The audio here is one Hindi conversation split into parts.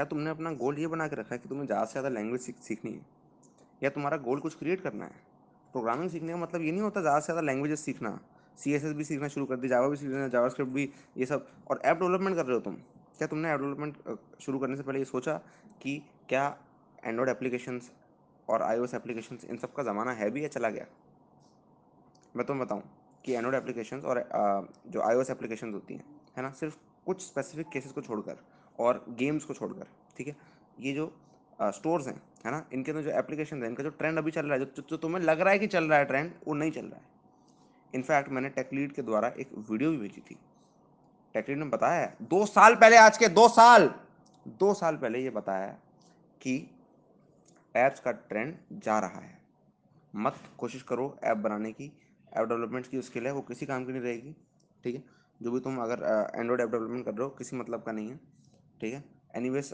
क्या तुमने अपना गोल ये बना के रखा है कि तुम्हें ज़्यादा से ज़्यादा लैंग्वेज सीख, सीखनी है? या तुम्हारा गोल कुछ क्रिएट करना है? प्रोग्रामिंग सीखने का मतलब ये नहीं होता ज़्यादा से ज़्यादा लैंग्वेजेस सीखना। सी एस एस भी सीखना शुरू कर दी जावा भी सीखना जावा स्क्रिप्ट भी ये सब। और ऐप डेवलपमेंट कर रहे हो तुम? क्या तुमने ऐप डेवलपमेंट शुरू करने से पहले ये सोचा कि क्या एंड्रॉयड एप्लीकेशंस और आई ओ एस एप्लीकेशन इन सब का ज़माना है भी या चला गया? मैं तुम्हें बताऊँ कि एंड्रॉयड एप्लीकेशन और जो आई ओ एस एप्लीकेशन होती हैं है ना सिर्फ़ कुछ स्पेसिफिक केसेस को छोड़कर। और गेम्स को छोड़कर ठीक है? ये जो स्टोर्स हैं है ना? इनके अंदर जो एप्लीकेशन है इनका जो ट्रेंड अभी चल रहा है जो, जो तुम्हें लग रहा है कि चल रहा है ट्रेंड वो नहीं चल रहा है। इनफैक्ट मैंने टेकलीड के द्वारा एक वीडियो भी भेजी थी। टेकलीड ने बताया है दो साल पहले आज के दो साल दो साल पहले ये बताया कि ऐप्स का ट्रेंड जा रहा है। मत कोशिश करो ऐप बनाने की ऐप डेवलपमेंट की स्किल है वो किसी काम की नहीं रहेगी ठीक है? जो भी तुम अगर एंड्रॉयड ऐप डेवलपमेंट कर रहे हो किसी मतलब का नहीं है। ठीक है? एनी वेज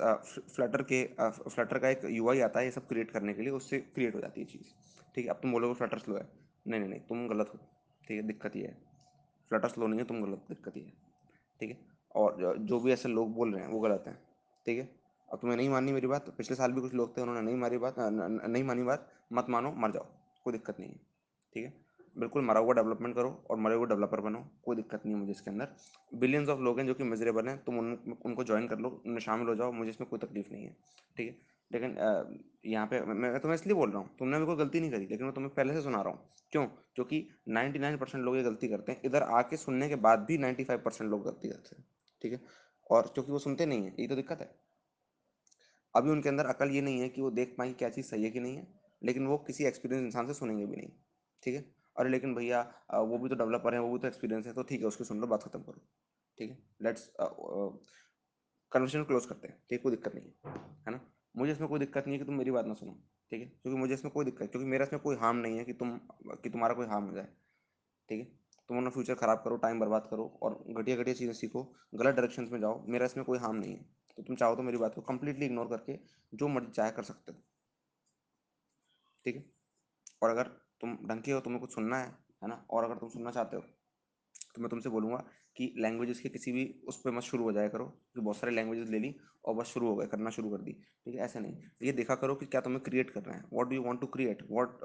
फ्लटर के फ्लटर का एक यूआई आता है ये सब क्रिएट करने के लिए, उससे क्रिएट हो जाती है चीज़। ठीक है? अब तुम बोलोगे फ्लटर स्लो है। नहीं नहीं नहीं, तुम गलत हो। ठीक है? दिक्कत ये है। फ्लटर स्लो नहीं है, तुम गलत, दिक्कत ये है। ठीक है? और जो भी ऐसे लोग बोल रहे हैं, वो गलत हैं। ठीक है? अब तुम्हें नहीं माननी मेरी बात। पिछले साल भी कुछ लोग थे, उन्होंने नहीं मारी बात नहीं मानी बात। मत मानो, मर जाओ। कोई दिक्कत नहीं है। ठीक है? बिल्कुल मरा हुआ डेवलपमेंट करो और मरे हुए डेवलपर बनो कोई दिक्कत नहीं है मुझे इसके अंदर। बिलियंस ऑफ़ लोग हैं जो कि मिजरेबल हैं तुम उन, उनको ज्वाइन कर लो उनमें शामिल हो जाओ मुझे इसमें कोई तकलीफ़ नहीं है ठीक है? लेकिन यहाँ पे मैं तुम्हें इसलिए बोल रहा हूँ तुमने भी कोई गलती नहीं करी लेकिन मैं तुम्हें पहले से सुना रहा हूँ। क्यों? क्योंकि 99 परसेंट लोग ये गलती करते हैं। इधर आके सुनने के बाद भी 95 परसेंट लोग गलती करते हैं ठीक है? और क्योंकि वो सुनते नहीं है यही तो दिक्कत है। अभी उनके अंदर अकल ये नहीं है कि वो देख पाए क्या चीज़ सही है कि नहीं है लेकिन वो किसी एक्सपीरियंस इंसान से सुनेंगे भी नहीं ठीक है? अरे लेकिन भैया वो भी तो डेवलपर है, वो भी तो एक्सपीरियंस है तो ठीक है, उसकी सुन लो, बात खत्म करो। ठीक है? लेट्स कन्वर्सेशन क्लोज करते हैं, ठीक? कोई दिक्कत नहीं है है ना? मुझे इसमें कोई दिक्कत नहीं है कि तुम मेरी बात ना सुनो, ठीक है? क्योंकि मुझे इसमें कोई दिक्कत क्योंकि मेरा इसमें कोई हार्म नहीं है कि तुम, कि तुम्हारा कोई हार्म हो जाए, ठीक है? तुम अपना फ्यूचर ख़राब करो टाइम बर्बाद करो और घटिया घटिया चीज़ें सीखो, गलत डायरेक्शन में जाओ, मेरा इसमें कोई हार्म नहीं है। तो तुम चाहो तो मेरी बात को कंप्लीटली इग्नोर करके जो मर्ज़ी चाहे कर सकते हो, ठीक है? और अगर तुम ढंग के हो, तुम्हें कुछ सुनना है है ना? और अगर तुम सुनना चाहते हो तो मैं तुमसे बोलूँगा कि लैंग्वेजेस के किसी भी उस पर मत शुरू हो जाया करो कि बहुत सारे लैंग्वेजेस ले ली और बस शुरू हो गए, करना शुरू कर दी, ठीक है? ऐसा नहीं, ये देखा करो कि क्या तुम्हें क्रिएट करना है। What do you want to create what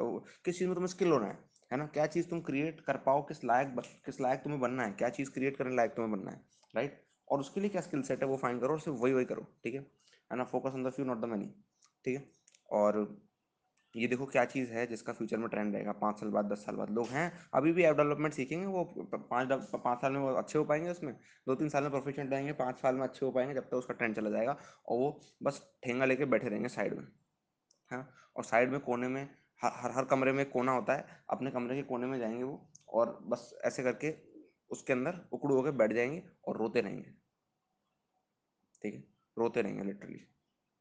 किस चीज़ में तुम्हें स्किल होना है है ना? क्या चीज़ तुम क्रिएट कर पाओ, किस लायक किस लायक तुम्हें बनना है, क्या चीज़ क्रिएट करने लायक तुम्हें बनना है राइट और उसके लिए क्या स्किल सेट है वो फाइंड करो और सिर्फ़ वही वही करो, ठीक है? है ना? Focus on the few not the money ठीक है? और ये देखो क्या चीज़ है, जिसका फ्यूचर में ट्रेंड रहेगा। पाँच साल बाद, दस साल बाद लोग हैं, अभी भी ऐप डेवलपमेंट सीखेंगे, वो पाँच पाँच साल में वो अच्छे हो पाएँगे उसमें। दो तीन साल में प्रोफेशनल रहेंगे, पाँच साल में अच्छे हो पाएँगे, जब तक तो उसका ट्रेंड चला जाएगा, और वो बस ठेंगा लेके बैठे रहेंगे साइड में। हाँ और साइड में कोने में, हर हर कमरे में कोना होता है, अपने कमरे के कोने में जाएँगे वो, और बस ऐसे करके उसके अंदर उकड़ू होकर बैठ जाएँगे और रोते रहेंगे। ठीक है? रोते रहेंगे लिटरली